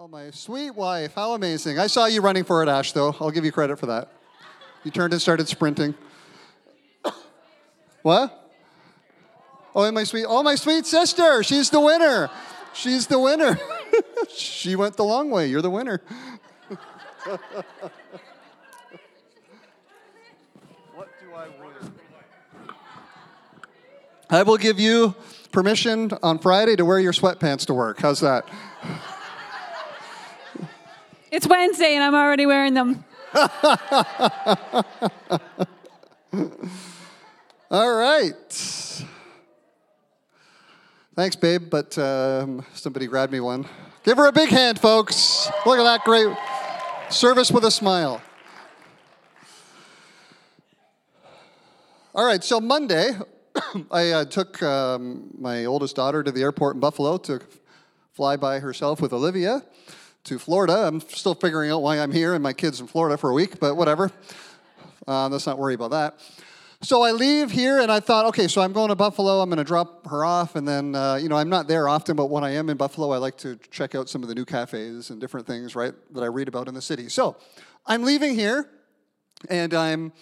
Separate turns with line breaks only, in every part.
Oh, my sweet wife. How amazing. I saw you running for it, Ash, though. I'll give you credit for that. You turned and started sprinting. what? Oh, and my sweet, oh, my sweet sister. She's the winner. She's the winner. she went the long way. You're the winner. what do I win? I will give you permission on Friday to wear your sweatpants to work. How's that?
It's Wednesday and I'm already wearing them.
All right. Thanks, babe, but um, somebody grabbed me one. Give her a big hand, folks. Look at that great service with a smile. All right, so Monday, I uh, took um, my oldest daughter to the airport in Buffalo to fly by herself with Olivia to Florida. I'm still figuring out why I'm here and my kid's in Florida for a week, but whatever. Uh, let's not worry about that. So I leave here and I thought, okay, so I'm going to Buffalo. I'm going to drop her off. And then, uh, you know, I'm not there often, but when I am in Buffalo, I like to check out some of the new cafes and different things, right, that I read about in the city. So I'm leaving here and I'm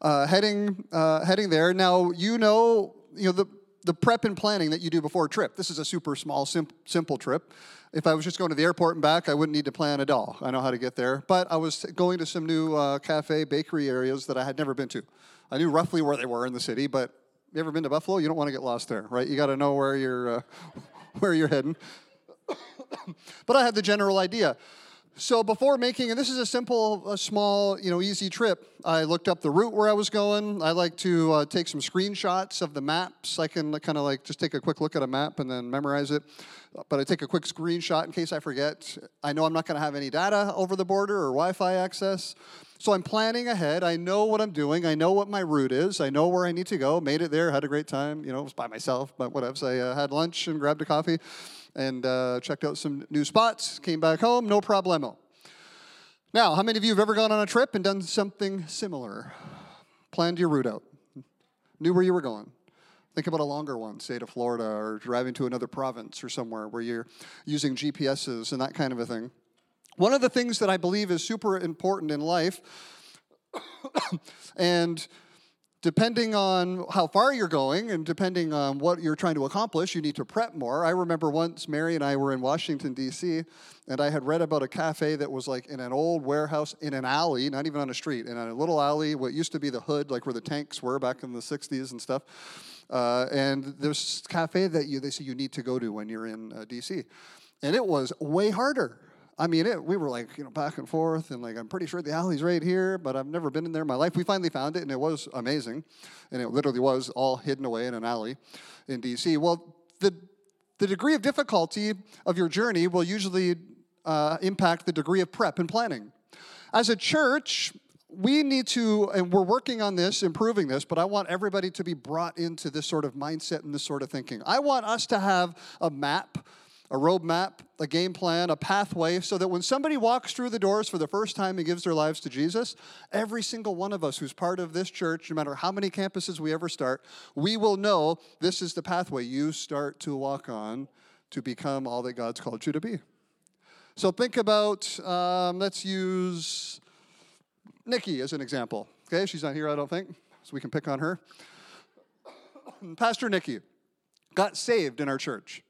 uh, heading, uh, heading there. Now, you know, you know, the, the prep and planning that you do before a trip. This is a super small, sim- simple trip. If I was just going to the airport and back, I wouldn't need to plan at all. I know how to get there. But I was going to some new uh, cafe, bakery areas that I had never been to. I knew roughly where they were in the city, but you ever been to Buffalo? You don't want to get lost there, right? You got to know where you're, uh, where you're heading. but I had the general idea. So before making, and this is a simple, a small, you know, easy trip. I looked up the route where I was going. I like to uh, take some screenshots of the maps. I can kind of like just take a quick look at a map and then memorize it. But I take a quick screenshot in case I forget. I know I'm not going to have any data over the border or Wi-Fi access. So I'm planning ahead. I know what I'm doing. I know what my route is. I know where I need to go. Made it there. Had a great time. You know, it was by myself, but whatever. So I uh, had lunch and grabbed a coffee and uh, checked out some new spots, came back home, no problemo. Now, how many of you have ever gone on a trip and done something similar? Planned your route out, knew where you were going. Think about a longer one, say to Florida or driving to another province or somewhere where you're using GPSs and that kind of a thing. One of the things that I believe is super important in life, and depending on how far you're going and depending on what you're trying to accomplish, you need to prep more. I remember once Mary and I were in Washington, D.C., and I had read about a cafe that was like in an old warehouse in an alley, not even on a street, in a little alley, what used to be the hood, like where the tanks were back in the 60s and stuff. Uh, and there's cafe that you, they say you need to go to when you're in uh, D.C. And it was way harder I mean, it, we were like, you know, back and forth, and like, I'm pretty sure the alley's right here, but I've never been in there in my life. We finally found it, and it was amazing. And it literally was all hidden away in an alley in DC. Well, the, the degree of difficulty of your journey will usually uh, impact the degree of prep and planning. As a church, we need to, and we're working on this, improving this, but I want everybody to be brought into this sort of mindset and this sort of thinking. I want us to have a map a roadmap, a game plan, a pathway, so that when somebody walks through the doors for the first time and gives their lives to Jesus, every single one of us who's part of this church, no matter how many campuses we ever start, we will know this is the pathway you start to walk on to become all that God's called you to be. So think about, um, let's use Nikki as an example. Okay, she's not here, I don't think, so we can pick on her. Pastor Nikki got saved in our church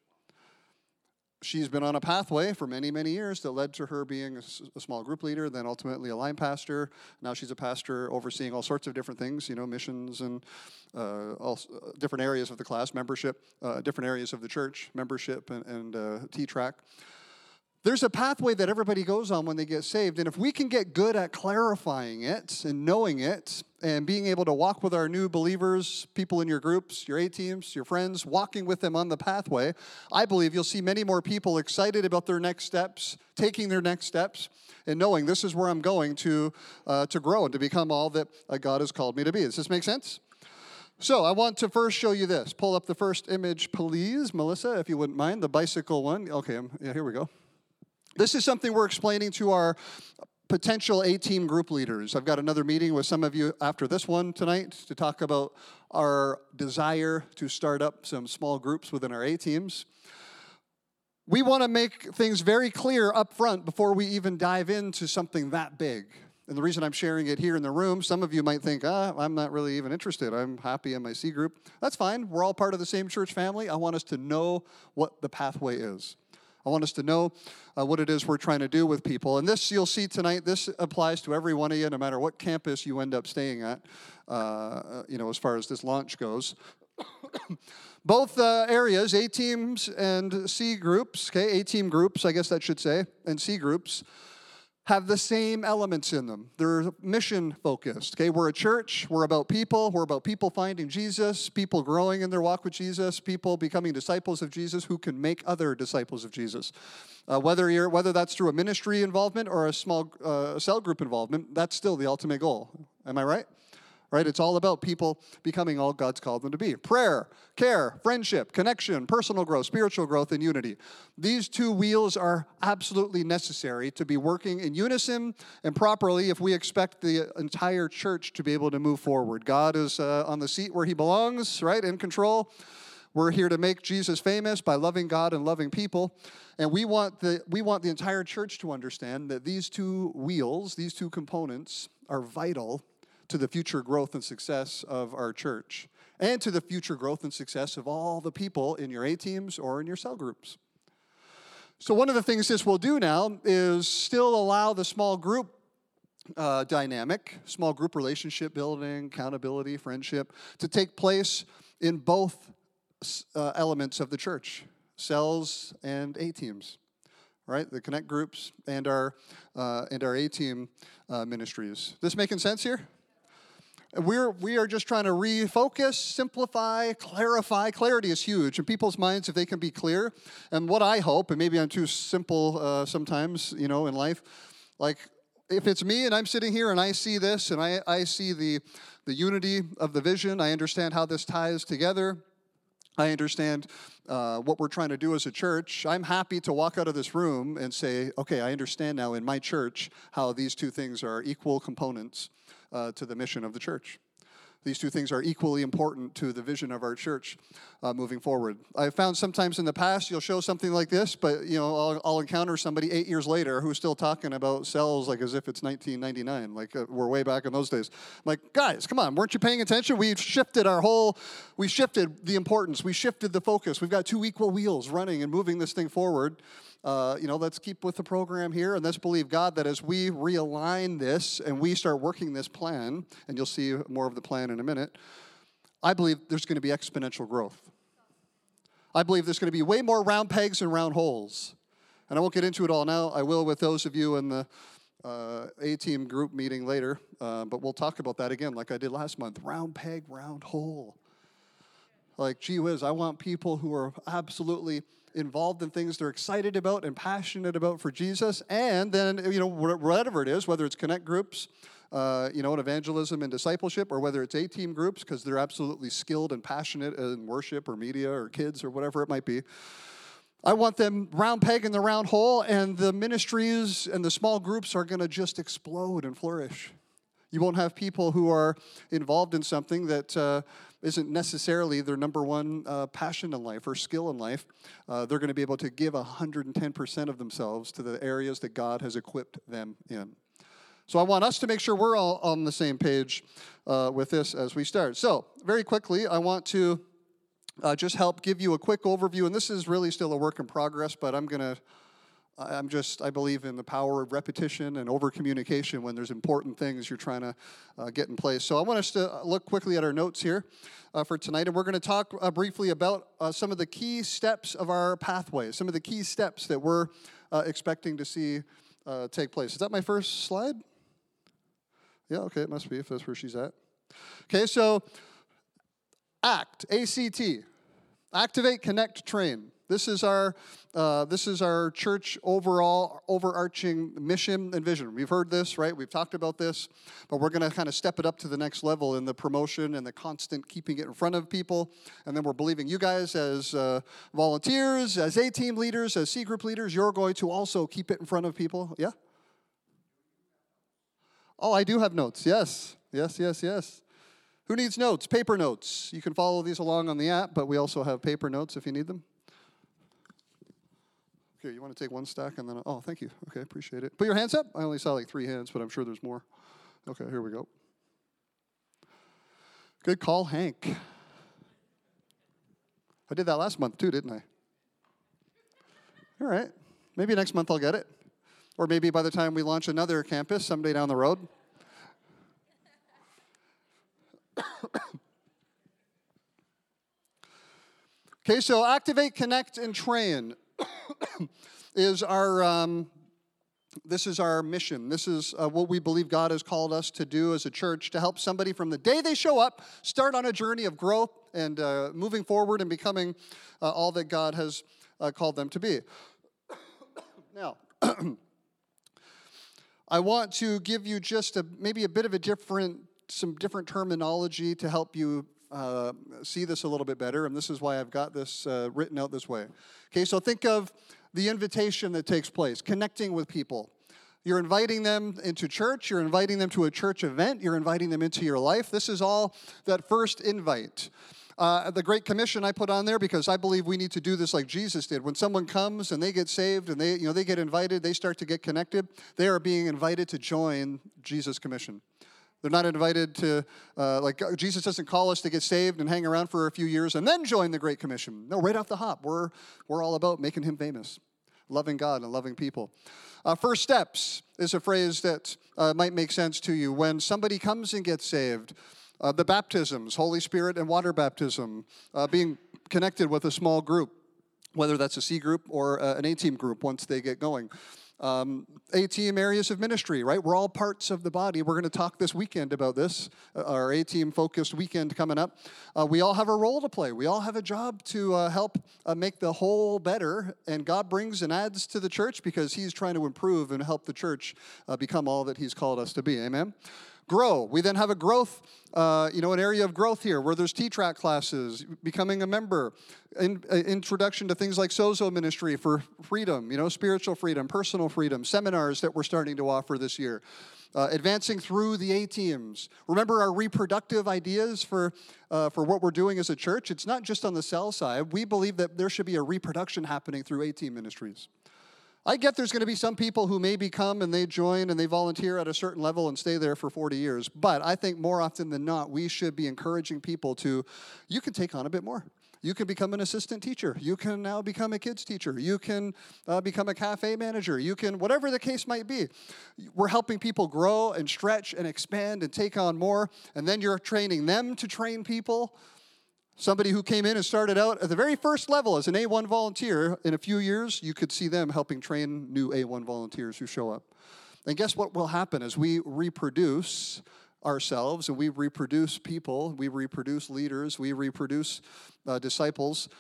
she's been on a pathway for many, many years that led to her being a, small group leader, then ultimately a line pastor. Now she's a pastor overseeing all sorts of different things, you know, missions and uh, all uh, different areas of the class, membership, uh, different areas of the church, membership and, and uh, T track. There's a pathway that everybody goes on when they get saved, and if we can get good at clarifying it and knowing it and being able to walk with our new believers, people in your groups, your A teams, your friends, walking with them on the pathway, I believe you'll see many more people excited about their next steps, taking their next steps, and knowing this is where I'm going to, uh, to grow and to become all that uh, God has called me to be. Does this make sense? So I want to first show you this. Pull up the first image, please, Melissa, if you wouldn't mind, the bicycle one. Okay, yeah, here we go. This is something we're explaining to our potential A team group leaders. I've got another meeting with some of you after this one tonight to talk about our desire to start up some small groups within our A teams. we want to make things very clear up front before we even dive into something that big. And the reason I'm sharing it here in the room, some of you might think, ah, I'm not really even interested. I'm happy in my C group. That's fine. We're all part of the same church family. I want us to know what the pathway is. I want us to know uh, what it is we're trying to do with people. And this, you'll see tonight, this applies to every one of you, no matter what campus you end up staying at, uh, you know, as far as this launch goes. Both uh, areas, A teams and C groups, okay, A team groups, I guess that should say, and C groups, have the same elements in them. They're mission focused. Okay, we're a church, we're about people, we're about people finding Jesus, people growing in their walk with Jesus, people becoming disciples of Jesus who can make other disciples of Jesus. Uh, whether you're whether that's through a ministry involvement or a small uh, cell group involvement, that's still the ultimate goal. Am I right? Right? It's all about people becoming all God's called them to be. Prayer, care, friendship, connection, personal growth, spiritual growth, and unity. These two wheels are absolutely necessary to be working in unison and properly if we expect the entire church to be able to move forward. God is uh, on the seat where he belongs, right? In control. We're here to make Jesus famous by loving God and loving people. And we want the, we want the entire church to understand that these two wheels, these two components, are vital to the future growth and success of our church and to the future growth and success of all the people in your A teams or in your cell groups. So, one of the things this will do now is still allow the small group uh, dynamic, small group relationship building, accountability, friendship, to take place in both uh, elements of the church cells and A teams right? The connect groups and our uh, and our A team uh, ministries. This making sense here? We're, we are just trying to refocus, simplify, clarify. Clarity is huge in people's minds if they can be clear. And what I hope, and maybe I'm too simple uh, sometimes, you know, in life, like if it's me and I'm sitting here and I see this and I, I see the, the unity of the vision, I understand how this ties together. I understand uh, what we're trying to do as a church. I'm happy to walk out of this room and say, okay, I understand now in my church how these two things are equal components uh, to the mission of the church. These two things are equally important to the vision of our church uh, moving forward. I've found sometimes in the past you'll show something like this, but you know I'll, I'll encounter somebody eight years later who's still talking about cells like as if it's 1999, like uh, we're way back in those days. I'm like, guys, come on, weren't you paying attention? We've shifted our whole, we shifted the importance, we shifted the focus. We've got two equal wheels running and moving this thing forward uh, you know, let's keep with the program here and let's believe God that as we realign this and we start working this plan, and you'll see more of the plan in a minute, I believe there's going to be exponential growth. I believe there's going to be way more round pegs and round holes. And I won't get into it all now. I will with those of you in the uh, A team group meeting later, uh, but we'll talk about that again, like I did last month. Round peg, round hole. Like, gee whiz, I want people who are absolutely involved in things they're excited about and passionate about for Jesus. And then, you know, whatever it is, whether it's connect groups, uh, you know, in evangelism and discipleship, or whether it's A team groups, because they're absolutely skilled and passionate in worship or media or kids or whatever it might be. I want them round peg in the round hole, and the ministries and the small groups are going to just explode and flourish. You won't have people who are involved in something that uh, not necessarily their number one uh, passion in life or skill in life. Uh, they're going to be able to give 110% of themselves to the areas that God has equipped them in. So I want us to make sure we're all on the same page uh, with this as we start. So, very quickly, I want to uh, just help give you a quick overview, and this is really still a work in progress, but I'm going to I'm just, I believe in the power of repetition and over communication when there's important things you're trying to uh, get in place. So I want us to look quickly at our notes here uh, for tonight, and we're going to talk uh, briefly about uh, some of the key steps of our pathway, some of the key steps that we're uh, expecting to see uh, take place. Is that my first slide? Yeah, okay, it must be if that's where she's at. Okay, so ACT, ACT, activate, connect, train. This is our uh, this is our church overall overarching mission and vision. We've heard this, right? We've talked about this, but we're going to kind of step it up to the next level in the promotion and the constant keeping it in front of people. And then we're believing you guys as uh, volunteers, as A team leaders, as C group leaders, you're going to also keep it in front of people. Yeah. Oh, I do have notes. Yes, yes, yes, yes. Who needs notes? Paper notes. You can follow these along on the app, but we also have paper notes if you need them. Here, you want to take one stack and then, oh, thank you. Okay, appreciate it. Put your hands up. I only saw like three hands, but I'm sure there's more. Okay, here we go. Good call, Hank. I did that last month too, didn't I? All right. Maybe next month I'll get it. Or maybe by the time we launch another campus someday down the road. okay, so activate, connect, and train is our. Um, this is our mission. This is uh, what we believe God has called us to do as a church to help somebody from the day they show up start on a journey of growth and uh, moving forward and becoming uh, all that God has uh, called them to be. now, I want to give you just a maybe a bit of a different, some different terminology to help you uh, see this a little bit better, and this is why I've got this uh, written out this way. Okay, so think of the invitation that takes place, connecting with people. You're inviting them into church, you're inviting them to a church event, you're inviting them into your life. This is all that first invite. Uh, the Great Commission I put on there because I believe we need to do this like Jesus did. When someone comes and they get saved and they, you know, they get invited, they start to get connected, they are being invited to join Jesus' commission. They're not invited to, uh, like, Jesus doesn't call us to get saved and hang around for a few years and then join the Great Commission. No, right off the hop, we're, we're all about making him famous loving God and loving people. Uh, first steps is a phrase that uh, might make sense to you. When somebody comes and gets saved, uh, the baptisms, Holy Spirit and water baptism, uh, being connected with a small group, whether that's a C group or uh, an A team group once they get going. Um, A team areas of ministry, right? We're all parts of the body. We're going to talk this weekend about this, uh, our ATM focused weekend coming up. Uh, we all have a role to play. We all have a job to uh, help uh, make the whole better. And God brings and adds to the church because He's trying to improve and help the church uh, become all that He's called us to be. Amen? Grow. We then have a growth, uh, you know, an area of growth here where there's T-track classes, becoming a member, in, uh, introduction to things like Sozo ministry for freedom, you know, spiritual freedom, personal freedom, seminars that we're starting to offer this year. Uh, advancing through the A teams. Remember our reproductive ideas for, uh, for what we're doing as a church? It's not just on the cell side. We believe that there should be a reproduction happening through A team ministries. I get there's going to be some people who maybe come and they join and they volunteer at a certain level and stay there for 40 years. But I think more often than not, we should be encouraging people to, you can take on a bit more. You can become an assistant teacher. You can now become a kids teacher. You can uh, become a cafe manager. You can, whatever the case might be. We're helping people grow and stretch and expand and take on more. And then you're training them to train people Somebody who came in and started out at the very first level as an A1 volunteer, in a few years, you could see them helping train new A1 volunteers who show up. And guess what will happen as we reproduce ourselves and we reproduce people, we reproduce leaders, we reproduce uh, disciples?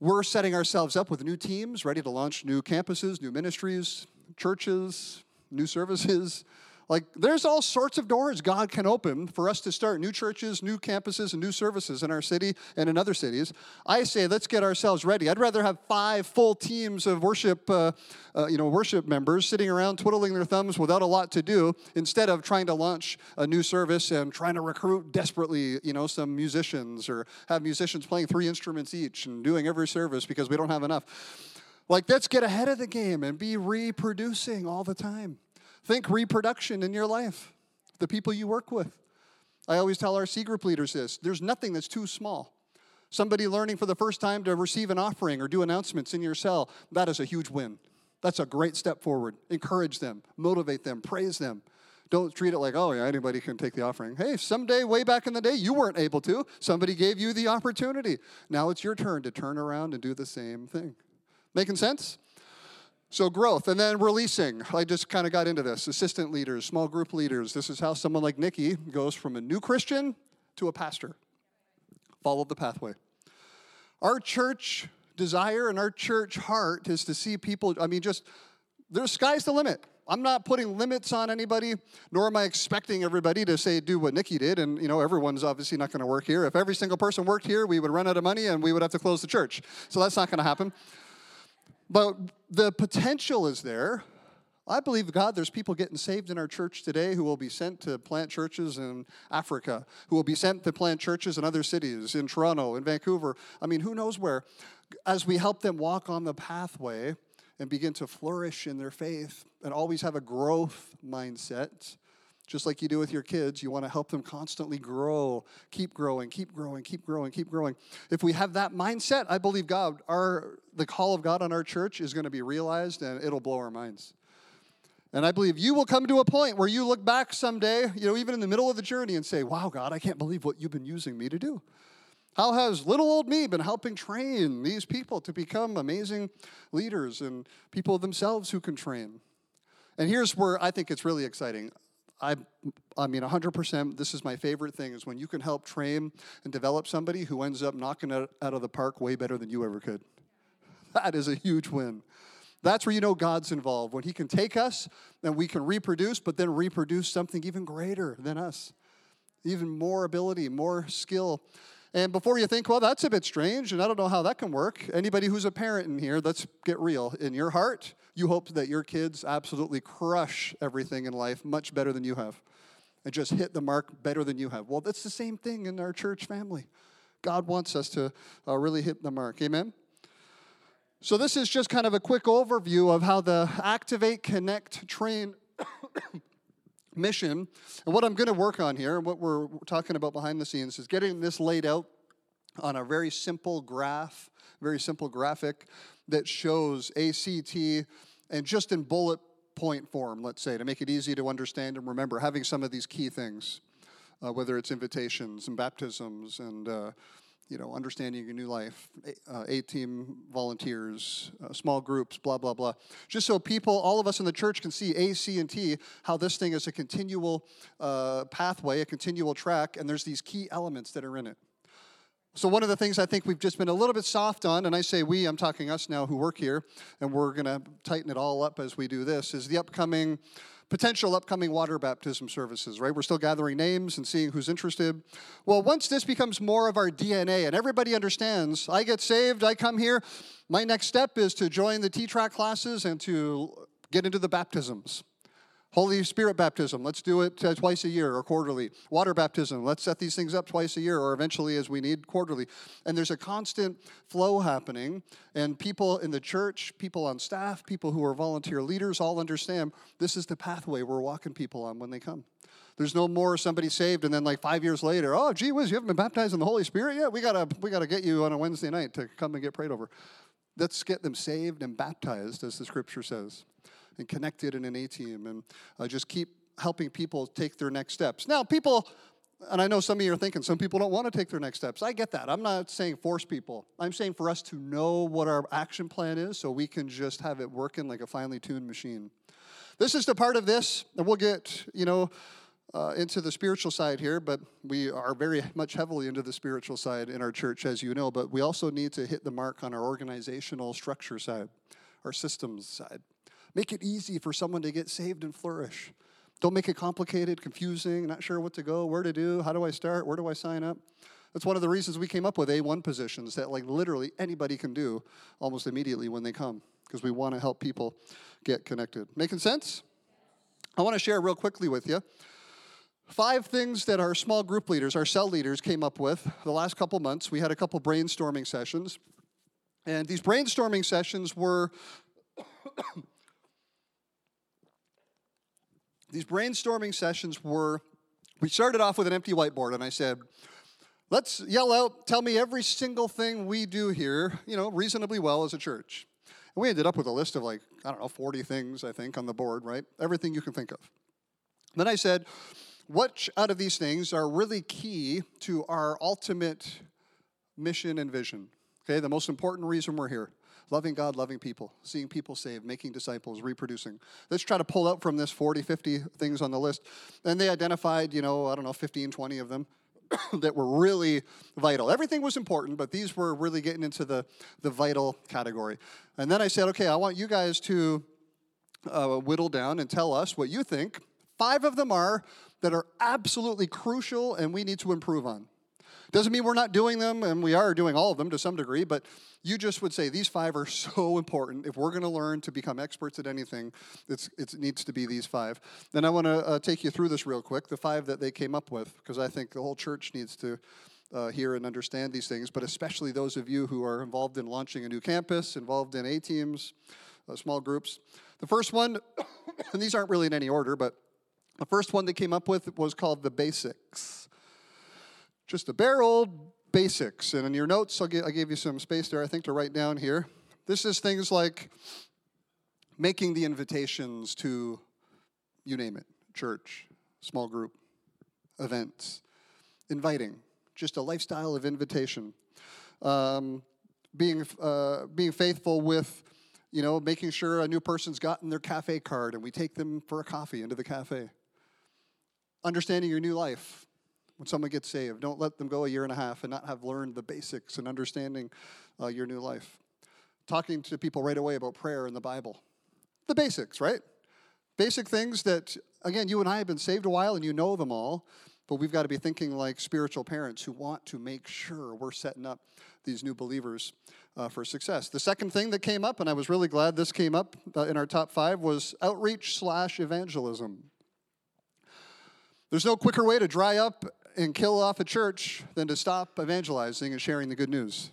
We're setting ourselves up with new teams ready to launch new campuses, new ministries, churches, new services. Like, there's all sorts of doors God can open for us to start new churches, new campuses, and new services in our city and in other cities. I say, let's get ourselves ready. I'd rather have five full teams of worship, uh, uh, you know, worship members sitting around twiddling their thumbs without a lot to do, instead of trying to launch a new service and trying to recruit desperately, you know, some musicians or have musicians playing three instruments each and doing every service because we don't have enough. Like, let's get ahead of the game and be reproducing all the time. Think reproduction in your life, the people you work with. I always tell our C group leaders this there's nothing that's too small. Somebody learning for the first time to receive an offering or do announcements in your cell, that is a huge win. That's a great step forward. Encourage them, motivate them, praise them. Don't treat it like, oh, yeah, anybody can take the offering. Hey, someday, way back in the day, you weren't able to. Somebody gave you the opportunity. Now it's your turn to turn around and do the same thing. Making sense? So, growth and then releasing. I just kind of got into this. Assistant leaders, small group leaders. This is how someone like Nikki goes from a new Christian to a pastor. Follow the pathway. Our church desire and our church heart is to see people, I mean, just, there's sky's the limit. I'm not putting limits on anybody, nor am I expecting everybody to say, do what Nikki did. And, you know, everyone's obviously not going to work here. If every single person worked here, we would run out of money and we would have to close the church. So that's not going to happen. But the potential is there. I believe God, there's people getting saved in our church today who will be sent to plant churches in Africa, who will be sent to plant churches in other cities, in Toronto, in Vancouver. I mean, who knows where. As we help them walk on the pathway, and begin to flourish in their faith and always have a growth mindset. Just like you do with your kids, you want to help them constantly grow, keep growing, keep growing, keep growing, keep growing. If we have that mindset, I believe God, our the call of God on our church is going to be realized and it'll blow our minds. And I believe you will come to a point where you look back someday, you know, even in the middle of the journey and say, "Wow, God, I can't believe what you've been using me to do." How has little old me been helping train these people to become amazing leaders and people themselves who can train? And here's where I think it's really exciting. I, I mean, 100%, this is my favorite thing is when you can help train and develop somebody who ends up knocking it out of the park way better than you ever could. That is a huge win. That's where you know God's involved, when He can take us and we can reproduce, but then reproduce something even greater than us, even more ability, more skill. And before you think, well, that's a bit strange, and I don't know how that can work, anybody who's a parent in here, let's get real. In your heart, you hope that your kids absolutely crush everything in life much better than you have and just hit the mark better than you have. Well, that's the same thing in our church family. God wants us to uh, really hit the mark. Amen? So, this is just kind of a quick overview of how the Activate, Connect, Train mission. And what I'm going to work on here, and what we're talking about behind the scenes, is getting this laid out on a very simple graph, very simple graphic that shows ACT and just in bullet point form, let's say, to make it easy to understand and remember, having some of these key things, uh, whether it's invitations and baptisms and uh, you know, understanding your new life, uh, A team volunteers, uh, small groups, blah, blah, blah. Just so people, all of us in the church can see A, C, and T, how this thing is a continual uh, pathway, a continual track, and there's these key elements that are in it. So, one of the things I think we've just been a little bit soft on, and I say we, I'm talking us now who work here, and we're going to tighten it all up as we do this, is the upcoming potential upcoming water baptism services, right? We're still gathering names and seeing who's interested. Well, once this becomes more of our DNA and everybody understands, I get saved, I come here, my next step is to join the T track classes and to get into the baptisms. Holy Spirit baptism, let's do it uh, twice a year or quarterly. Water baptism, let's set these things up twice a year or eventually as we need quarterly. And there's a constant flow happening, and people in the church, people on staff, people who are volunteer leaders all understand this is the pathway we're walking people on when they come. There's no more somebody saved and then like five years later, oh gee whiz, you haven't been baptized in the Holy Spirit yet? We gotta we gotta get you on a Wednesday night to come and get prayed over. Let's get them saved and baptized, as the scripture says and connected in an A team and uh, just keep helping people take their next steps. Now, people, and I know some of you are thinking some people don't want to take their next steps. I get that. I'm not saying force people. I'm saying for us to know what our action plan is so we can just have it working like a finely tuned machine. This is the part of this, and we'll get, you know, uh, into the spiritual side here, but we are very much heavily into the spiritual side in our church, as you know. But we also need to hit the mark on our organizational structure side, our systems side. Make it easy for someone to get saved and flourish. Don't make it complicated, confusing, not sure what to go, where to do, how do I start, where do I sign up. That's one of the reasons we came up with A1 positions that like literally anybody can do almost immediately when they come because we want to help people get connected. Making sense? I want to share real quickly with you five things that our small group leaders, our cell leaders came up with the last couple months. We had a couple brainstorming sessions. And these brainstorming sessions were these brainstorming sessions were we started off with an empty whiteboard, and I said, let's yell out, tell me every single thing we do here, you know, reasonably well as a church. And we ended up with a list of like, I don't know, 40 things, I think, on the board, right? Everything you can think of. Then I said, which out of these things are really key to our ultimate mission and vision? Okay, the most important reason we're here loving God, loving people, seeing people saved, making disciples, reproducing. Let's try to pull out from this 40, 50 things on the list. And they identified, you know, I don't know, 15, 20 of them that were really vital. Everything was important, but these were really getting into the, the vital category. And then I said, okay, I want you guys to uh, whittle down and tell us what you think. Five of them are that are absolutely crucial and we need to improve on. Doesn't mean we're not doing them, and we are doing all of them to some degree, but you just would say these five are so important. If we're going to learn to become experts at anything, it's, it needs to be these five. Then I want to uh, take you through this real quick, the five that they came up with, because I think the whole church needs to uh, hear and understand these things, but especially those of you who are involved in launching a new campus, involved in A teams, uh, small groups. The first one, and these aren't really in any order, but the first one they came up with was called the basics. Just the bare old basics. And in your notes, I'll give, I gave you some space there, I think, to write down here. This is things like making the invitations to, you name it, church, small group, events, inviting, just a lifestyle of invitation. Um, being, uh, being faithful with, you know, making sure a new person's gotten their cafe card and we take them for a coffee into the cafe. Understanding your new life when someone gets saved. Don't let them go a year and a half and not have learned the basics and understanding uh, your new life. Talking to people right away about prayer and the Bible. The basics, right? Basic things that, again, you and I have been saved a while and you know them all, but we've got to be thinking like spiritual parents who want to make sure we're setting up these new believers uh, for success. The second thing that came up, and I was really glad this came up uh, in our top five, was outreach slash evangelism. There's no quicker way to dry up and kill off a church than to stop evangelizing and sharing the good news.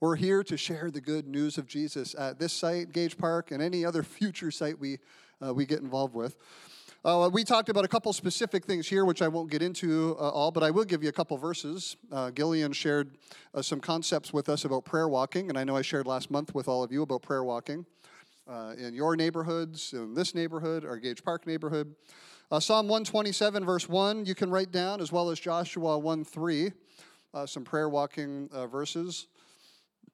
We're here to share the good news of Jesus at this site, Gage Park, and any other future site we, uh, we get involved with. Uh, we talked about a couple specific things here, which I won't get into uh, all, but I will give you a couple verses. Uh, Gillian shared uh, some concepts with us about prayer walking, and I know I shared last month with all of you about prayer walking uh, in your neighborhoods, in this neighborhood, our Gage Park neighborhood. Uh, Psalm 127, verse 1, you can write down, as well as Joshua 1 3, some prayer walking verses.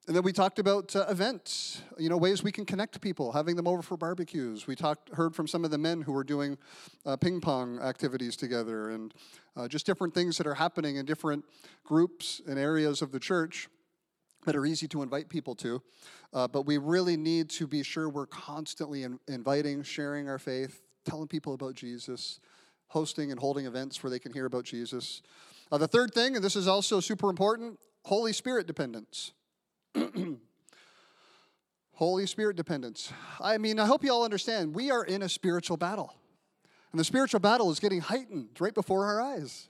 And then we talked about uh, events, you know, ways we can connect people, having them over for barbecues. We talked, heard from some of the men who were doing uh, ping pong activities together, and uh, just different things that are happening in different groups and areas of the church that are easy to invite people to. Uh, but we really need to be sure we're constantly in- inviting, sharing our faith, telling people about Jesus, hosting and holding events where they can hear about Jesus. Uh, the third thing, and this is also super important Holy Spirit dependence. Holy Spirit dependence. I mean, I hope you all understand we are in a spiritual battle. And the spiritual battle is getting heightened right before our eyes.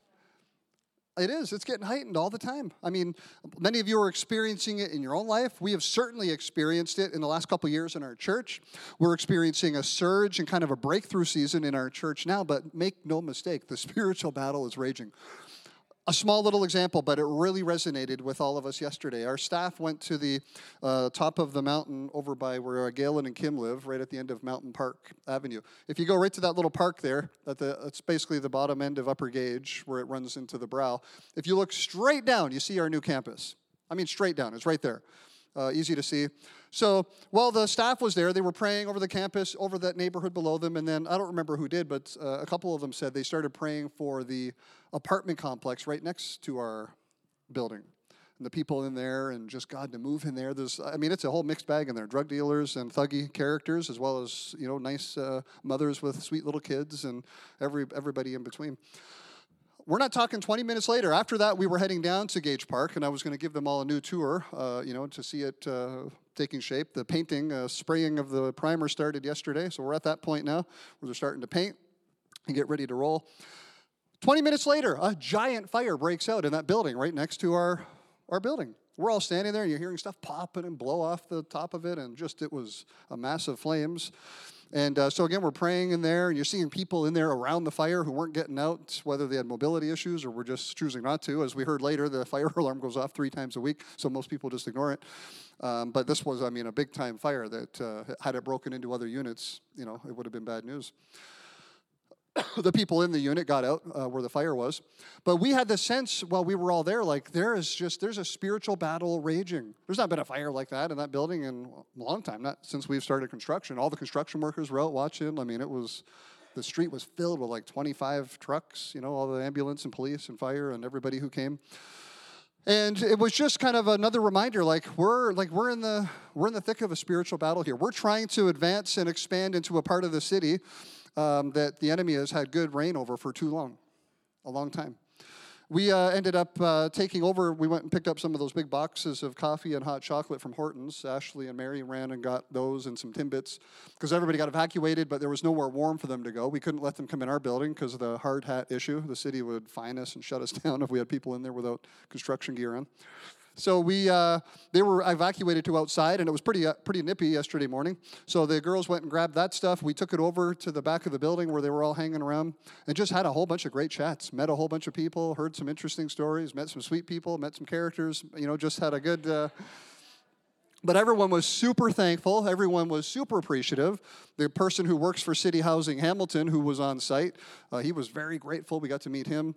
It is. It's getting heightened all the time. I mean, many of you are experiencing it in your own life. We have certainly experienced it in the last couple years in our church. We're experiencing a surge and kind of a breakthrough season in our church now, but make no mistake, the spiritual battle is raging a small little example, but it really resonated with all of us yesterday. Our staff went to the uh, top of the mountain over by where Galen and Kim live, right at the end of Mountain Park Avenue. If you go right to that little park there, at the, it's basically the bottom end of Upper Gage where it runs into the brow. If you look straight down, you see our new campus. I mean, straight down, it's right there. Uh, easy to see. So while the staff was there, they were praying over the campus, over that neighborhood below them, and then I don't remember who did, but uh, a couple of them said they started praying for the apartment complex right next to our building. And the people in there, and just God to move in there. There's, I mean, it's a whole mixed bag in there: drug dealers and thuggy characters, as well as you know, nice uh, mothers with sweet little kids, and every everybody in between. We're not talking 20 minutes later. After that, we were heading down to Gage Park, and I was going to give them all a new tour, uh, you know, to see it uh, taking shape. The painting, uh, spraying of the primer started yesterday, so we're at that point now where they're starting to paint and get ready to roll. 20 minutes later, a giant fire breaks out in that building right next to our, our building. We're all standing there, and you're hearing stuff popping and blow off the top of it, and just it was a massive flames. And uh, so, again, we're praying in there, and you're seeing people in there around the fire who weren't getting out, whether they had mobility issues or were just choosing not to. As we heard later, the fire alarm goes off three times a week, so most people just ignore it. Um, but this was, I mean, a big time fire that uh, had it broken into other units, you know, it would have been bad news. the people in the unit got out uh, where the fire was. But we had the sense while we were all there, like there is just, there's a spiritual battle raging. There's not been a fire like that in that building in a long time, not since we've started construction. All the construction workers were out watching. I mean, it was, the street was filled with like 25 trucks, you know, all the ambulance and police and fire and everybody who came. And it was just kind of another reminder, like we're like we're in the we're in the thick of a spiritual battle here. We're trying to advance and expand into a part of the city um, that the enemy has had good reign over for too long, a long time. We uh, ended up uh, taking over. We went and picked up some of those big boxes of coffee and hot chocolate from Hortons. Ashley and Mary ran and got those and some Timbits because everybody got evacuated, but there was nowhere warm for them to go. We couldn't let them come in our building because of the hard hat issue. The city would fine us and shut us down if we had people in there without construction gear on. So we, uh, they were evacuated to outside, and it was pretty, uh, pretty nippy yesterday morning. So the girls went and grabbed that stuff. We took it over to the back of the building where they were all hanging around, and just had a whole bunch of great chats. Met a whole bunch of people, heard some interesting stories, met some sweet people, met some characters. You know, just had a good. Uh, but everyone was super thankful. Everyone was super appreciative. The person who works for City Housing Hamilton, who was on site, uh, he was very grateful. We got to meet him.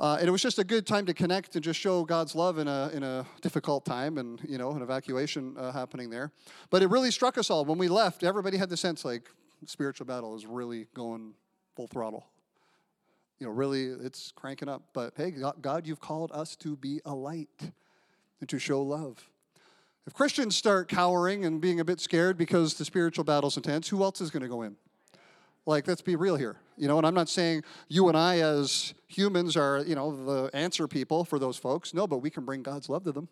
Uh, and it was just a good time to connect and just show God's love in a, in a difficult time and, you know, an evacuation uh, happening there. But it really struck us all. When we left, everybody had the sense like spiritual battle is really going full throttle. You know, really, it's cranking up. But hey, God, you've called us to be a light and to show love. If Christians start cowering and being a bit scared because the spiritual battle's intense, who else is going to go in? Like, let's be real here. You know, and I'm not saying you and I as humans are, you know, the answer people for those folks. No, but we can bring God's love to them.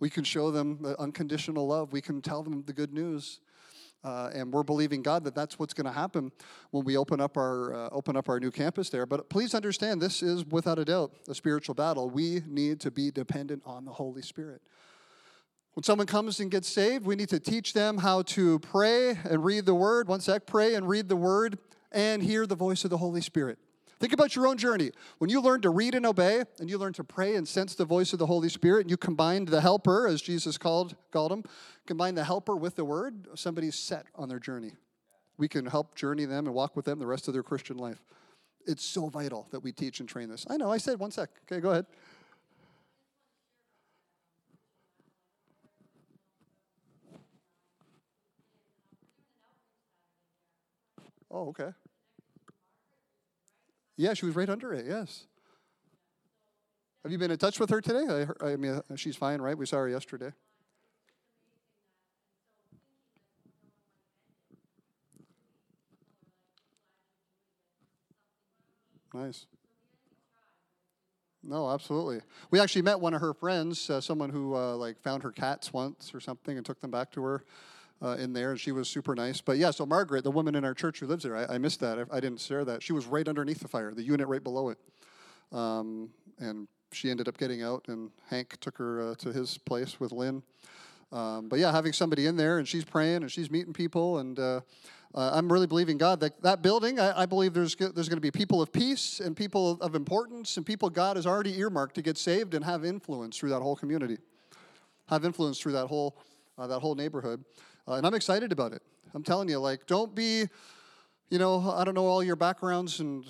We can show them the unconditional love. We can tell them the good news. Uh, and we're believing God that that's what's going to happen when we open up our uh, open up our new campus there. But please understand, this is without a doubt a spiritual battle. We need to be dependent on the Holy Spirit. When someone comes and gets saved, we need to teach them how to pray and read the Word. One sec, pray and read the Word and hear the voice of the Holy Spirit. Think about your own journey. When you learn to read and obey, and you learn to pray and sense the voice of the Holy Spirit, and you combine the helper, as Jesus called, called him, combine the helper with the Word, somebody's set on their journey. We can help journey them and walk with them the rest of their Christian life. It's so vital that we teach and train this. I know, I said one sec. Okay, go ahead. Oh, okay. Yeah, she was right under it, yes. Have you been in touch with her today? I, I mean, uh, she's fine, right? We saw her yesterday. Nice. No, absolutely. We actually met one of her friends, uh, someone who uh, like found her cats once or something and took them back to her uh, in there, and she was super nice. But yeah, so Margaret, the woman in our church who lives there, I, I missed that. I, I, didn't share that. She was right underneath the fire, the unit right below it, um, and she ended up getting out, and Hank took her uh, to his place with Lynn. Um, but yeah, having somebody in there, and she's praying, and she's meeting people, and uh, uh, I'm really believing God that that building, I, I believe there's there's going to be people of peace and people of importance and people God has already earmarked to get saved and have influence through that whole community, have influence through that whole uh, that whole neighborhood. Uh, and I'm excited about it. I'm telling you, like, don't be, you know, I don't know all your backgrounds and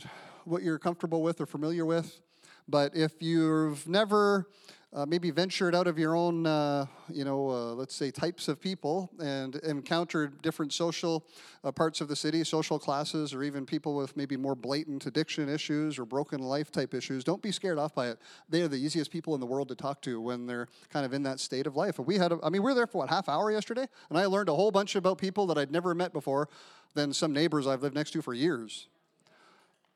what you're comfortable with or familiar with, but if you've never uh, maybe ventured out of your own, uh, you know, uh, let's say types of people and encountered different social uh, parts of the city, social classes, or even people with maybe more blatant addiction issues or broken life type issues, don't be scared off by it. They are the easiest people in the world to talk to when they're kind of in that state of life. And we had, a, I mean, we were there for what, half hour yesterday? And I learned a whole bunch about people that I'd never met before than some neighbors I've lived next to for years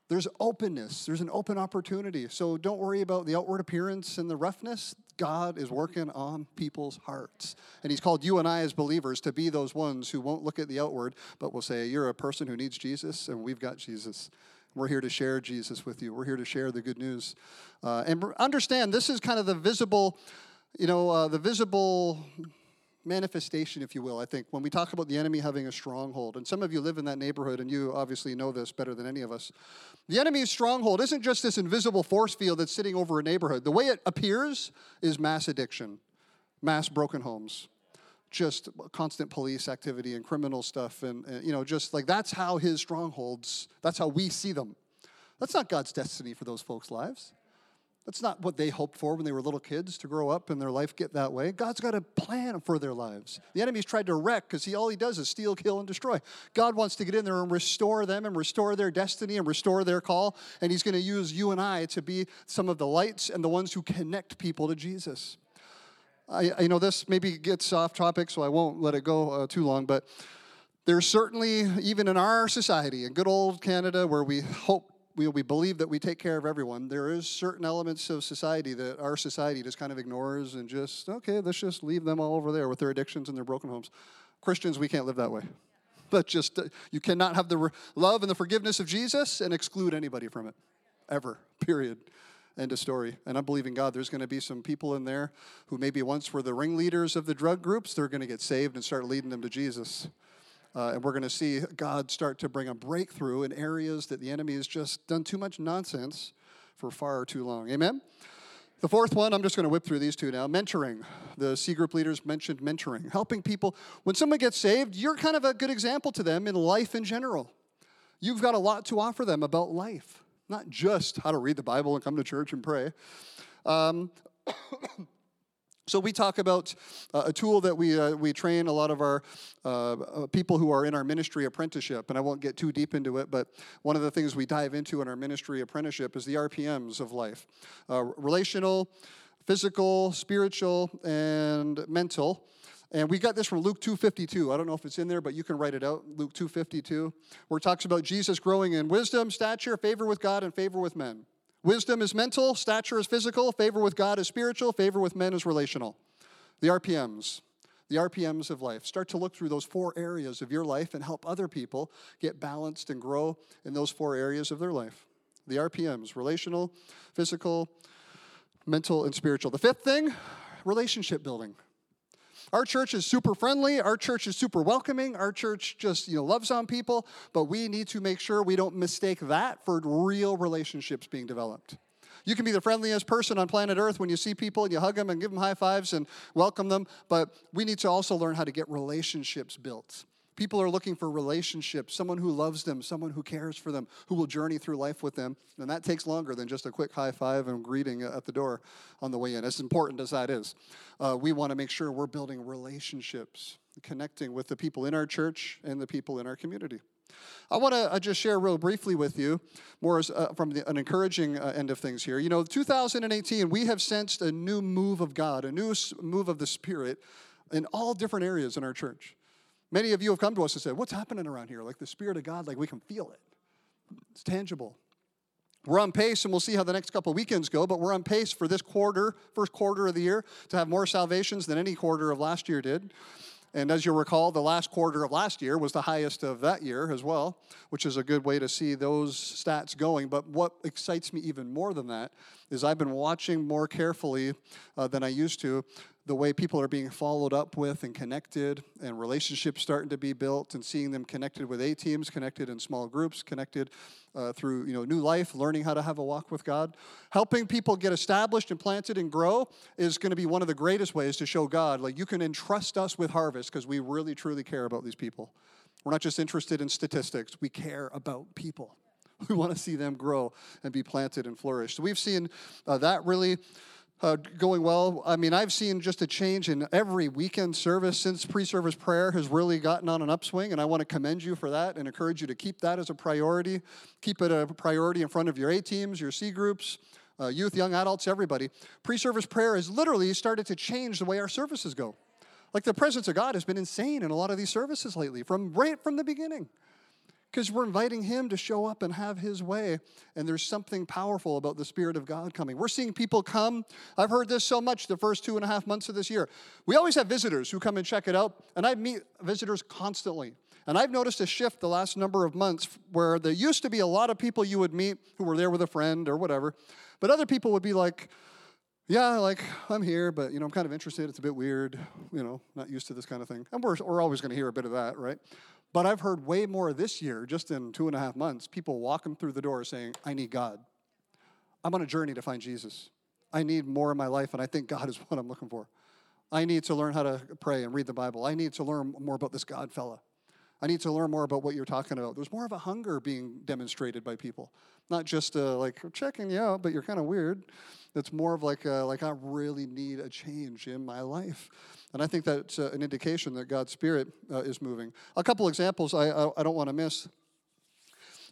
there's openness, there's an open opportunity. So don't worry about the outward appearance and the roughness. God is working on people's hearts. And He's called you and I as believers to be those ones who won't look at the outward, but will say, You're a person who needs Jesus, and we've got Jesus. We're here to share Jesus with you. We're here to share the good news. Uh, and understand this is kind of the visible, you know, uh, the visible manifestation, if you will, I think, when we talk about the enemy having a stronghold. And some of you live in that neighborhood, and you obviously know this better than any of us. The enemy's stronghold isn't just this invisible force field that's sitting over a neighborhood. The way it appears is mass addiction, mass broken homes, just constant police activity and criminal stuff. And, and you know, just like that's how his strongholds, that's how we see them. That's not God's destiny for those folks' lives. That's not what they hoped for when they were little kids to grow up and their life get that way. God's got a plan for their lives. The enemy's tried to wreck because he all he does is steal, kill, and destroy. God wants to get in there and restore them and restore their destiny and restore their call. And he's going to use you and I to be some of the lights and the ones who connect people to Jesus. I, I know this maybe gets off topic, so I won't let it go uh, too long, but there's certainly, even in our society, in good old Canada, where we hope we, we believe that we take care of everyone. There is certain elements of society that our society just kind of ignores and just, okay, let's just leave them all over there with their addictions and their broken homes. Christians, we can't live that way. But just, uh, you cannot have the re- love and the forgiveness of Jesus and exclude anybody from it, ever, period. End of story. And I'm believing God, there's going to be some people in there who maybe once were the ringleaders of the drug groups, they're going to get saved and start leading them to Jesus. Uh, and we're going to see God start to bring a breakthrough in areas that the enemy has just done too much nonsense for far too long. Amen? The fourth one, I'm just going to whip through these two now mentoring. The C group leaders mentioned mentoring, helping people. When someone gets saved, you're kind of a good example to them in life in general. You've got a lot to offer them about life, not just how to read the Bible and come to church and pray. Um, So we talk about uh, a tool that we, uh, we train a lot of our uh, uh, people who are in our ministry apprenticeship, and I won't get too deep into it, but one of the things we dive into in our ministry apprenticeship is the RPMs of life. Uh, relational, physical, spiritual, and mental. And we got this from Luke 2:52. I don't know if it's in there, but you can write it out. Luke 2:52, where it talks about Jesus growing in wisdom, stature, favor with God, and favor with men. Wisdom is mental, stature is physical, favor with God is spiritual, favor with men is relational. The RPMs, the RPMs of life. Start to look through those four areas of your life and help other people get balanced and grow in those four areas of their life. The RPMs relational, physical, mental, and spiritual. The fifth thing relationship building. Our church is super friendly. Our church is super welcoming. Our church just, you know, loves on people, but we need to make sure we don't mistake that for real relationships being developed. You can be the friendliest person on planet Earth when you see people and you hug them and give them high fives and welcome them, but we need to also learn how to get relationships built. People are looking for relationships, someone who loves them, someone who cares for them, who will journey through life with them. And that takes longer than just a quick high five and greeting at the door on the way in, as important as that is. Uh, we want to make sure we're building relationships, connecting with the people in our church and the people in our community. I want to uh, just share real briefly with you, more as, uh, from the, an encouraging uh, end of things here. You know, 2018, we have sensed a new move of God, a new move of the Spirit in all different areas in our church. Many of you have come to us and said, What's happening around here? Like the Spirit of God, like we can feel it. It's tangible. We're on pace, and we'll see how the next couple weekends go, but we're on pace for this quarter, first quarter of the year, to have more salvations than any quarter of last year did. And as you'll recall, the last quarter of last year was the highest of that year as well, which is a good way to see those stats going. But what excites me even more than that is I've been watching more carefully uh, than I used to the way people are being followed up with and connected, and relationships starting to be built, and seeing them connected with A teams, connected in small groups, connected uh, through you know new life, learning how to have a walk with God, helping people get established and planted and grow is going to be one of the greatest ways to show God like you can entrust us with harvest because we really truly care about these people. We're not just interested in statistics; we care about people. We want to see them grow and be planted and flourish. So we've seen uh, that really uh, going well. I mean, I've seen just a change in every weekend service since pre service prayer has really gotten on an upswing, and I want to commend you for that and encourage you to keep that as a priority. Keep it a priority in front of your A teams, your C groups, uh, youth, young adults, everybody. Pre service prayer has literally started to change the way our services go. Like the presence of God has been insane in a lot of these services lately, from right from the beginning because we're inviting him to show up and have his way. And there's something powerful about the Spirit of God coming. We're seeing people come. I've heard this so much the first two and a half months of this year. We always have visitors who come and check it out, and I meet visitors constantly. And I've noticed a shift the last number of months where there used to be a lot of people you would meet who were there with a friend or whatever, but other people would be like, yeah, like I'm here, but you know, I'm kind of interested. It's a bit weird, you know, not used to this kind of thing. And we're, we're always going to hear a bit of that, right? But I've heard way more this year, just in two and a half months, people walking through the door saying, I need God. I'm on a journey to find Jesus. I need more in my life, and I think God is what I'm looking for. I need to learn how to pray and read the Bible. I need to learn more about this God fella. I need to learn more about what you're talking about. There's more of a hunger being demonstrated by people, not just uh, like checking you out, but you're kind of weird. It's more of like a, like I really need a change in my life. And I think that's uh, an indication that God's Spirit uh, is moving. A couple examples I, I, I don't want to miss.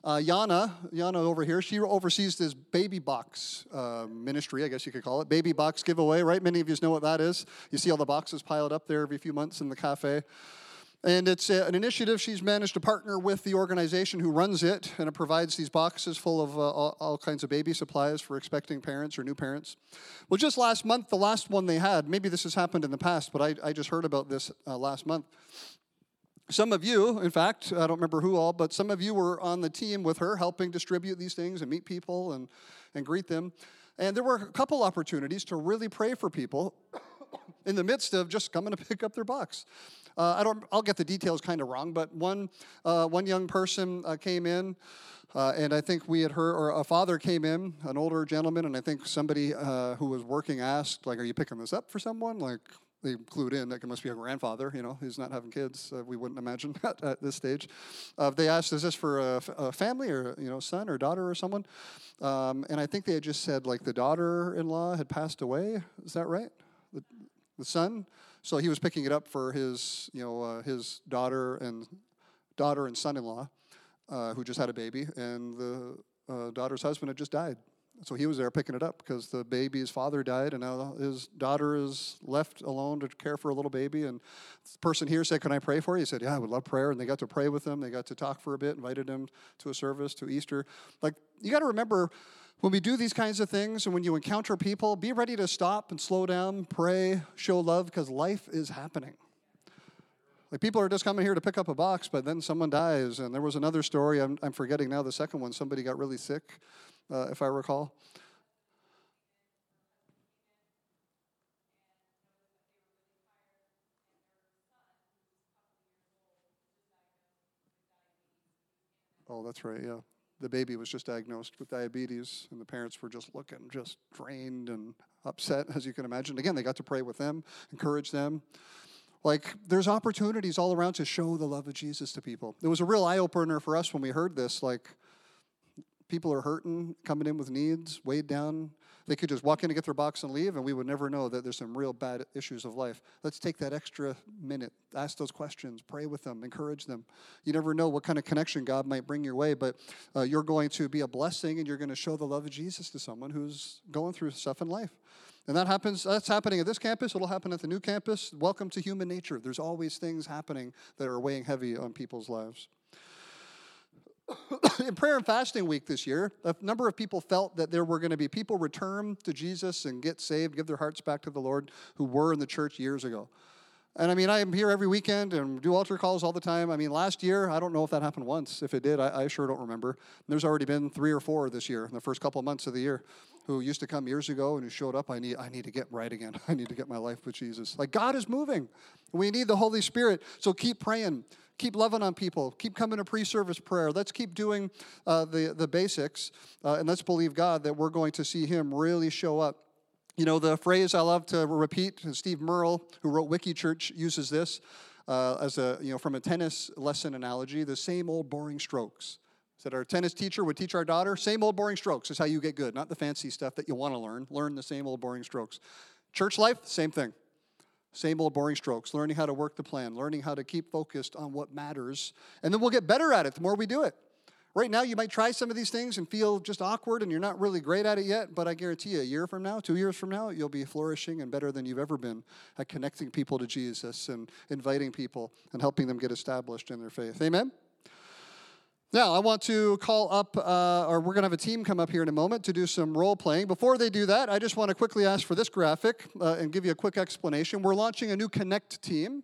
Uh, Yana, Yana over here, she oversees this baby box uh, ministry, I guess you could call it. Baby box giveaway, right? Many of you know what that is. You see all the boxes piled up there every few months in the cafe. And it's an initiative she's managed to partner with the organization who runs it, and it provides these boxes full of uh, all, all, kinds of baby supplies for expecting parents or new parents. Well, just last month, the last one they had, maybe this has happened in the past, but I, I just heard about this uh, last month. Some of you, in fact, I don't remember who all, but some of you were on the team with her helping distribute these things and meet people and, and greet them. And there were a couple opportunities to really pray for people in the midst of just coming to pick up their box. Uh, I don't. I'll get the details kind of wrong, but one uh, one young person uh, came in, uh, and I think we had heard, or a father came in, an older gentleman, and I think somebody uh, who was working asked, like, "Are you picking this up for someone?" Like they clued in that it must be a grandfather, you know, who's not having kids. Uh, we wouldn't imagine at, at this stage. they asked, "Is this for a family or you know, son or daughter or someone?" Um, and I think they had just said like the daughter-in-law had passed away. Is that right? The, the son so he was picking it up for his, you know, uh, his daughter and daughter and son-in-law, uh, who just had a baby, and the uh, daughter's husband had just died. So he was there picking it up because the baby's father died, and now his daughter is left alone to care for a little baby. And the person here said, "Can I pray for you?" He said, "Yeah, I would love prayer." And they got to pray with him. They got to talk for a bit, invited him to a service to Easter. Like you got to remember when we do these kinds of things and when you encounter people, be ready to stop and slow down, pray, show love, because life is happening. Like people are just coming here to pick up a box, but then someone dies. And there was another story, I'm, I'm forgetting now the second one. Somebody got really sick, uh, if I recall. Oh, that's right, yeah the baby was just diagnosed with diabetes, and the parents were just looking just drained and upset, as you can imagine. Again, they got to pray with them, encourage them. Like, there's opportunities all around to show the love of Jesus to people. It was a real eye opener for us when we heard this. Like, people are hurting, coming in with needs, weighed down. They could just walk in and get their box and leave, and we would never know that there's some real bad issues of life. Let's take that extra minute, ask those questions, pray with them, encourage them. You never know what kind of connection God might bring your way, but uh, you're going to be a blessing and you're going to show the love of Jesus to someone who's going through stuff in life. And that happens, that's happening at this campus, it'll happen at the new campus. Welcome to human nature. There's always things happening that are weighing heavy on people's lives. in prayer and fasting week this year, a number of people felt that there were going to be people return to Jesus and get saved, give their hearts back to the Lord who were in the church years ago. And I mean, I am here every weekend and do altar calls all the time. I mean, last year, I don't know if that happened once. If it did, I, I sure don't remember. There's already been three or four this year, in the first couple of months of the year, who used to come years ago and who showed up. I need, I need to get right again. I need to get my life with Jesus. Like, God is moving. We need the Holy Spirit. So keep praying keep loving on people, keep coming to pre service prayer. Let's keep doing uh, the, the basics, uh, and let's believe God that we're going to see Him really show up. You know, the phrase I love to repeat, Steve Murrell, who wrote Wiki Church, uses this uh, as a, you know, from a tennis lesson analogy the same old boring strokes. Said our tennis teacher would teach our daughter, same old boring strokes is how you get good, not the fancy stuff that you want to learn. Learn the same old boring strokes. Church life, same thing. Same old boring strokes, learning how to work the plan, learning how to keep focused on what matters, and then we'll get better at it the more we do it. Right now, you might try some of these things and feel just awkward and you're not really great at it yet, but I guarantee you, a year from now, two years from now, you'll be flourishing and better than you've ever been at connecting people to Jesus and inviting people and helping them get established in their faith. Amen? Now, I want to call up, uh, or we're going to have a team come up here in a moment to do some role playing. Before they do that, I just want to quickly ask for this graphic uh, and give you a quick explanation. We're launching a new Connect team.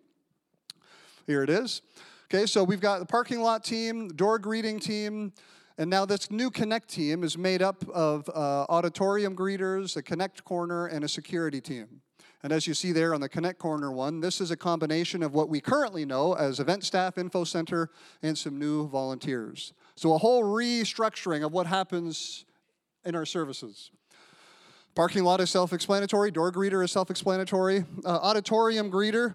Here it is. Okay, so we've got the parking lot team, door greeting team, and now this new Connect team is made up of uh, auditorium greeters, a Connect corner, and a security team. And as you see there on the Connect Corner one, this is a combination of what we currently know as event staff, info center, and some new volunteers. So a whole restructuring of what happens in our services. Parking lot is self explanatory, door greeter is self explanatory. Uh, auditorium greeter,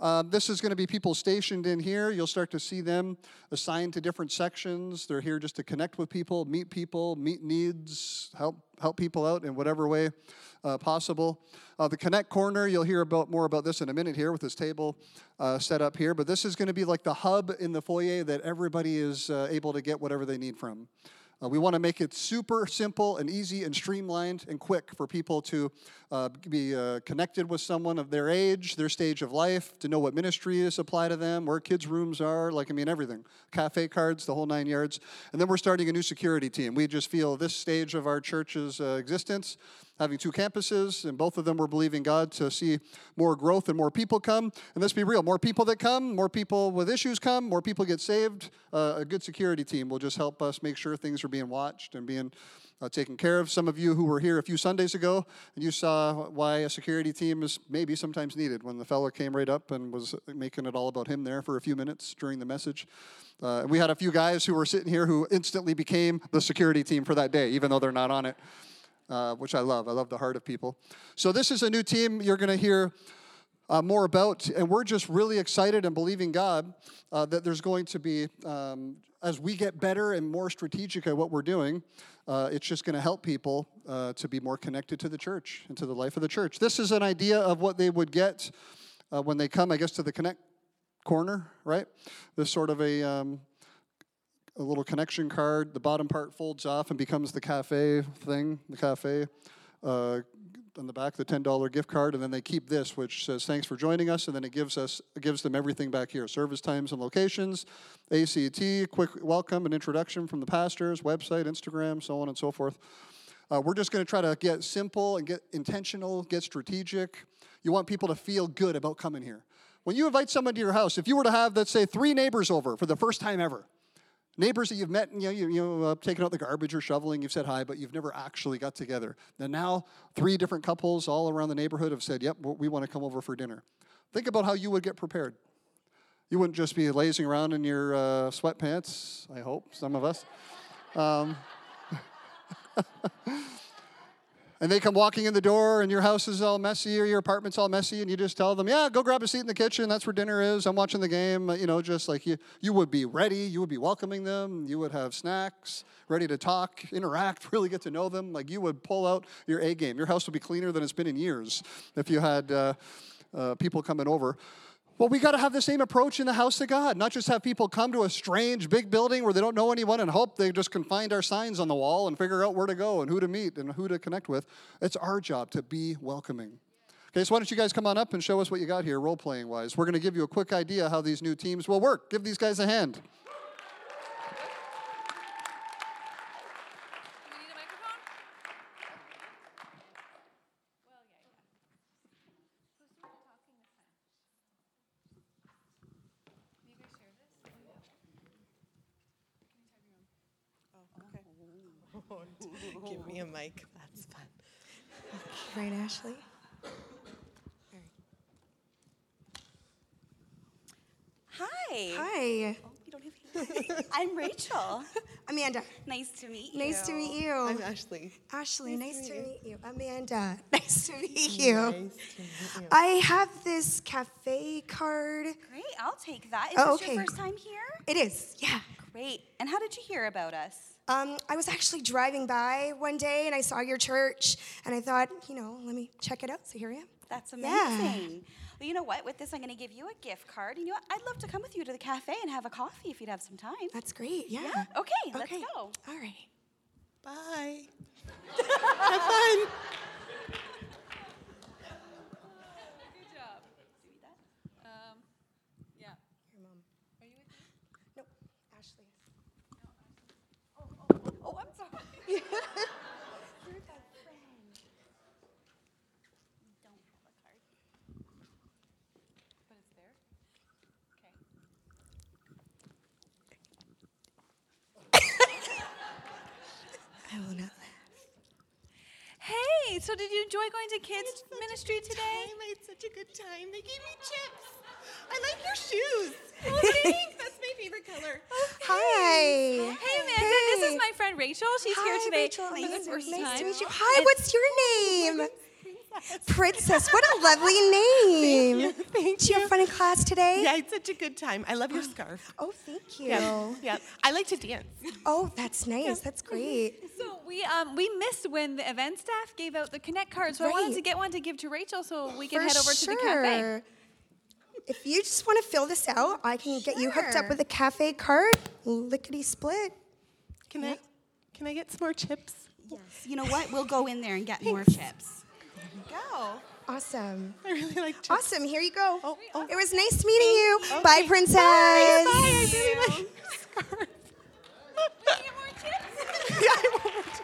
uh, this is going to be people stationed in here. You'll start to see them assigned to different sections. They're here just to connect with people, meet people, meet needs, help, help people out in whatever way uh, possible. Uh, the Connect Corner, you'll hear about more about this in a minute here with this table uh, set up here, but this is going to be like the hub in the foyer that everybody is uh, able to get whatever they need from. Uh, we want to make it super simple and easy and streamlined and quick for people to uh, be uh, connected with someone of their age, their stage of life, to know what ministries apply to them, where kids' rooms are, like, I mean, everything. Cafe cards, the whole nine yards. And then we're starting a new security team. We just feel this stage of our church's uh, existence, having two campuses, and both of them were believing God to see more growth and more people come. And let's be real more people that come, more people with issues come, more people get saved. Uh, a good security team will just help us make sure things are being watched and being uh, taken care of. Some of you who were here a few Sundays ago, and you saw why a security team is maybe sometimes needed when the fellow came right up and was making it all about him there for a few minutes during the message. Uh, we had a few guys who were sitting here who instantly became the security team for that day, even though they're not on it, uh, which I love. I love the heart of people. So, this is a new team you're going to hear uh, more about, and we're just really excited and believing God uh, that there's going to be, um, as we get better and more strategic at what we're doing, uh, it's just going to help people uh, to be more connected to the church and to the life of the church. This is an idea of what they would get when they come, I guess, to the Connect corner, right? This sort of a, um, a little connection card. The bottom part folds off and becomes the cafe thing, the cafe. Uh, on the back, the $10 gift card, and then they keep this, which says, thanks for joining us, and then it gives us, it gives them everything back here. Service times and locations, ACT, quick welcome and introduction from the pastors, website, Instagram, so on and so forth. Uh, we're just going to try to get simple and get intentional, get strategic. You want people to feel good about coming here. When you invite someone to your house, if you were to have, let's say, three neighbors over for the first time ever, neighbors that you've met and you know, you, you know uh, taken out the garbage or shoveling, you've said hi, but you've never actually got together. And now three different couples all around the neighborhood have said, yep, we want to come over for dinner. Think about how you would get prepared. You wouldn't just be lazing around in your uh, sweatpants, I hope, some of us. Um, and they come walking in the door and your house is all messy or your apartment's all messy and you just tell them yeah go grab a seat in the kitchen. That's where dinner is. I'm watching the game. You know just like you you would be ready. You would be welcoming them. You would have snacks ready to talk interact really get to know them. Like you would pull out your a game. Your house would be cleaner than it's been in years if you had uh, uh, people coming over well, we got to have the same approach in the house of God, not just have people come to a strange big building where they don't know anyone and hope they just can find our signs on the wall and figure out where to go and who to meet and who to connect with. It's our job to be welcoming. Okay, so why don't you guys come on up and show us what you got here, role playing wise? We're going to give you a quick idea how these new teams will work. Give these guys a hand.
Give me a mic. That's fun.
Right, Ashley?
Hi.
Hi,
Oh, you don't have I'm Rachel.
Amanda.
Nice to meet you.
Nice to meet you.
I'm Ashley.
Ashley,
Nice
nice
to
to
meet
meet you. Amanda, nice to meet you.
Nice to meet you.
I have this cafe card.
Great. I'll take that. Is
Oh,
this
okay.
your first time here?
It is, yeah.
Great. And how did you hear about us?
Um, I was actually driving by one day and I saw your church and I thought, you know, let me check it out. So here I am.
That's
Yeah.
amazing. Well, you know what? With this, I'm going to give you a gift card. And you know? I'd love to come with you to the cafe and have a coffee if you'd have some time.
That's great, yeah.
Yeah? Okay, let's go.
All right.
Bye. Have fun.
Good job. Um, yeah.
Your mom.
Are you with me?
Nope, Ashley.
Oh, I'm sorry.
You're that friend.
Don't have a card.
But it's there? Okay.
I will not laugh.
Hey, so did you enjoy going to kids ministry today?
I had such a good time. They gave me chips. I like your shoes. Oh, thanks. That's my favorite color.
Hi.
Hey, Amanda, this is my friend Rachel. She's
Hi,
here today
Rachel.
for the first
nice
time.
to meet you. Hi,
And-
what's your name? Princess. What a lovely name.
Thank you, thank
Did you have fun in class today?
Yeah, it's such a good time. I love your scarf.
Oh, thank you.
Yeah, yeah. I like to dance.
Oh, that's nice. That's great.
So we um we missed when the event staff gave out the Connect card, so I wanted to get one to give to Rachel so we can
For
head over to the cafe.
sure. If you just want to fill this out, I can get you hooked up with a cafe card. Lickety split.
Can I? Can I get some more chips?
Yes. You know what? We'll go in there and get more chips. Go.
Awesome.
I really like chips.
Awesome. Here you go.
Oh, oh.
It was nice meeting you. Bye, princess.
Bye. Bye. I really like your scarf yeah, I won't.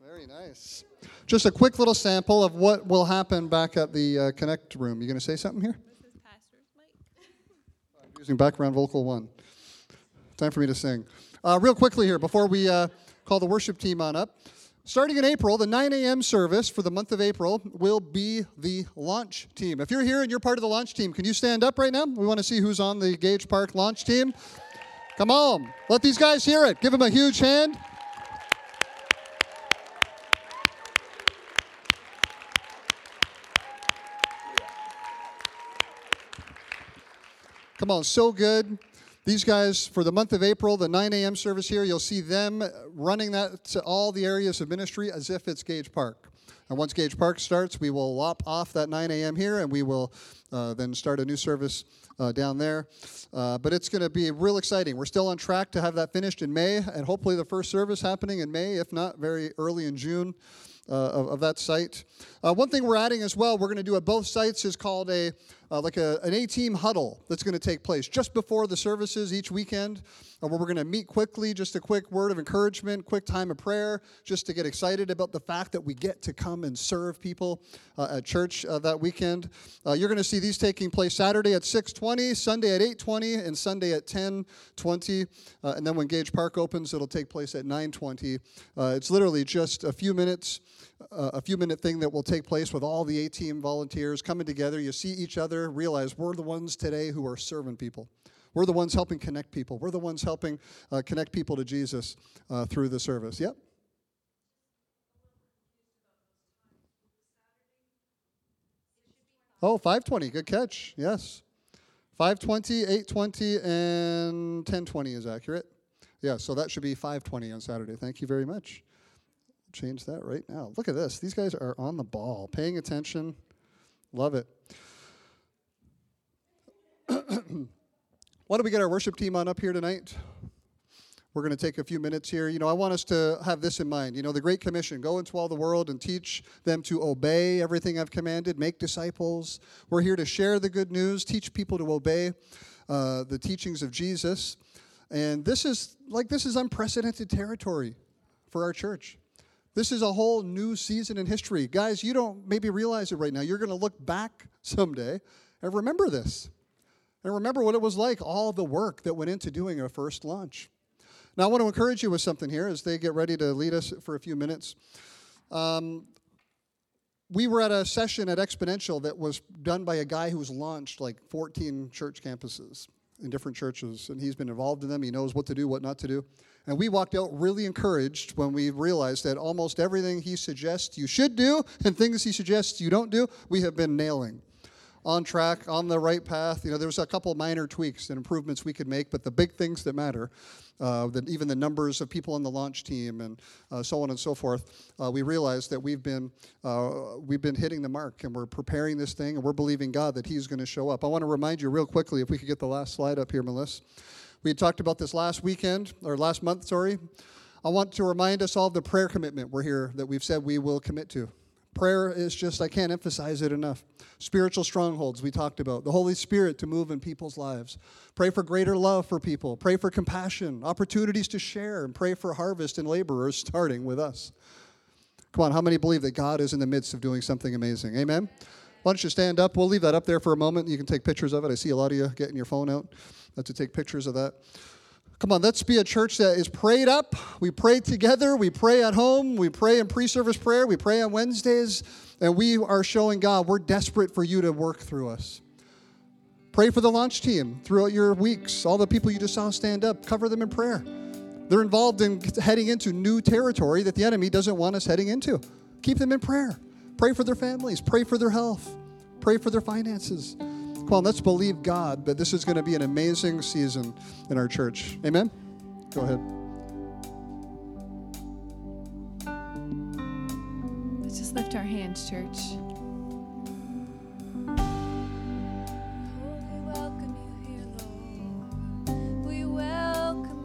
Very nice. Just a quick little sample of what will happen back at the uh, Connect room. You going to say something here? This is Pastor's mic. Using background vocal one. Time for me to sing. Uh, real quickly here, before we uh, call the worship team on up. Starting in April, the 9 a.m. service for the month of April will be the launch team. If you're here and you're part of the launch team, can you stand up right now? We want to see who's on the Gage Park launch team. Come on, let these guys hear it. Give them a huge hand. Come on, so good. These guys, for the month of April, the 9 a.m. service here, you'll see them running that to all the areas of ministry as if it's Gage Park. And once Gage Park starts, we will lop off that 9 a.m. here and we will uh, then start a new service uh, down there. Uh, but it's going to be real exciting. We're still on track to have that finished in May and hopefully the first service happening in May, if not very early in June. Uh, of, of, that site. Uh, one thing we're adding as well, we're going to do at both sites is called a uh, like a, an A-team huddle that's going to take place just before the services each weekend, uh, where we're going to meet quickly, just a quick word of encouragement, quick time of prayer, just to get excited about the fact that we get to come and serve people uh, at church uh, that weekend. you're going to see these taking place Saturday at 6:20, Sunday at 8:20, and Sunday at 10:20, and then when Gage Park opens, it'll take place at 9:20. it's literally just a few minutes uh, a few minute thing that will take place with all the A team volunteers coming together. You see each other, realize we're the ones today who are serving people. We're the ones helping connect people. We're the ones helping uh, connect people to Jesus uh, through the service. Yep. Oh, 520. Good catch. Yes. 520, 820, and 1020 is accurate. Yeah, so that should be 520 on Saturday. Thank you very much change that right now. Look at this. These guys are on the ball, paying attention. Love it. Why don't we get our worship team on up here tonight? We're going to take a few minutes here. You know, I want us to have this in mind. You know, the Great Commission go into all the world and teach them to obey everything I've commanded, make disciples. We're here to share the good news, teach people to obey uh, the teachings of Jesus. And this is like this is unprecedented territory for our church. This is a whole new season in history. Guys, you don't maybe realize it right now. You're going to look back someday and remember this. And remember what it was like, all the work that went into doing a first launch. Now, I want to encourage you with something here as they get ready to lead us for a few minutes. Um, we were at a session at Exponential that was done by a guy who's launched like 14 church campuses in different churches, and he's been involved in them. He knows what to do, what not to do. And we walked out really encouraged when we realized that almost everything he suggests you should do and things he suggests you don't do, we have been nailing. On track, on the right path. You know, there was a couple minor tweaks and improvements we could make, but the big things that matter, uh, even the numbers of people on the launch team and uh, so on and so forth, uh, we realized that we've been uh, we've been hitting the mark and we're preparing this thing and we're believing God that He's going to show up. I want to remind you real quickly, if we could get the last slide up here, Melissa. We talked about this last weekend, or last month, sorry. I want to remind us all of the prayer commitment we're here that we've said we will commit to. Prayer is just, I can't emphasize it enough. Spiritual strongholds, we talked about. The Holy Spirit to move in people's lives. Pray for greater love for people. Pray for compassion, opportunities to share, and pray for harvest and laborers starting with us. Come on, how many believe that God is in the midst of doing something amazing? Amen? Why don't you stand up? We'll leave that up there for a moment. You can take pictures of it. I see a lot of you getting your phone out to take pictures of that. Come on, let's be a church that is prayed up. We pray together. We pray at home. We pray in pre service prayer. We pray on Wednesdays. And we are showing God we're desperate for you to work through us. Pray for the launch team throughout your weeks. All the people you just saw stand up, cover them in prayer. They're involved in heading into new territory that the enemy doesn't want us heading into. Keep them in prayer. Pray for their families. Pray for their health. Pray for their finances. Well, let's believe God that this is going to be an amazing season in our church. Amen? Go ahead.
Let's just lift our hands, church. Lord, we welcome you here, Lord. We welcome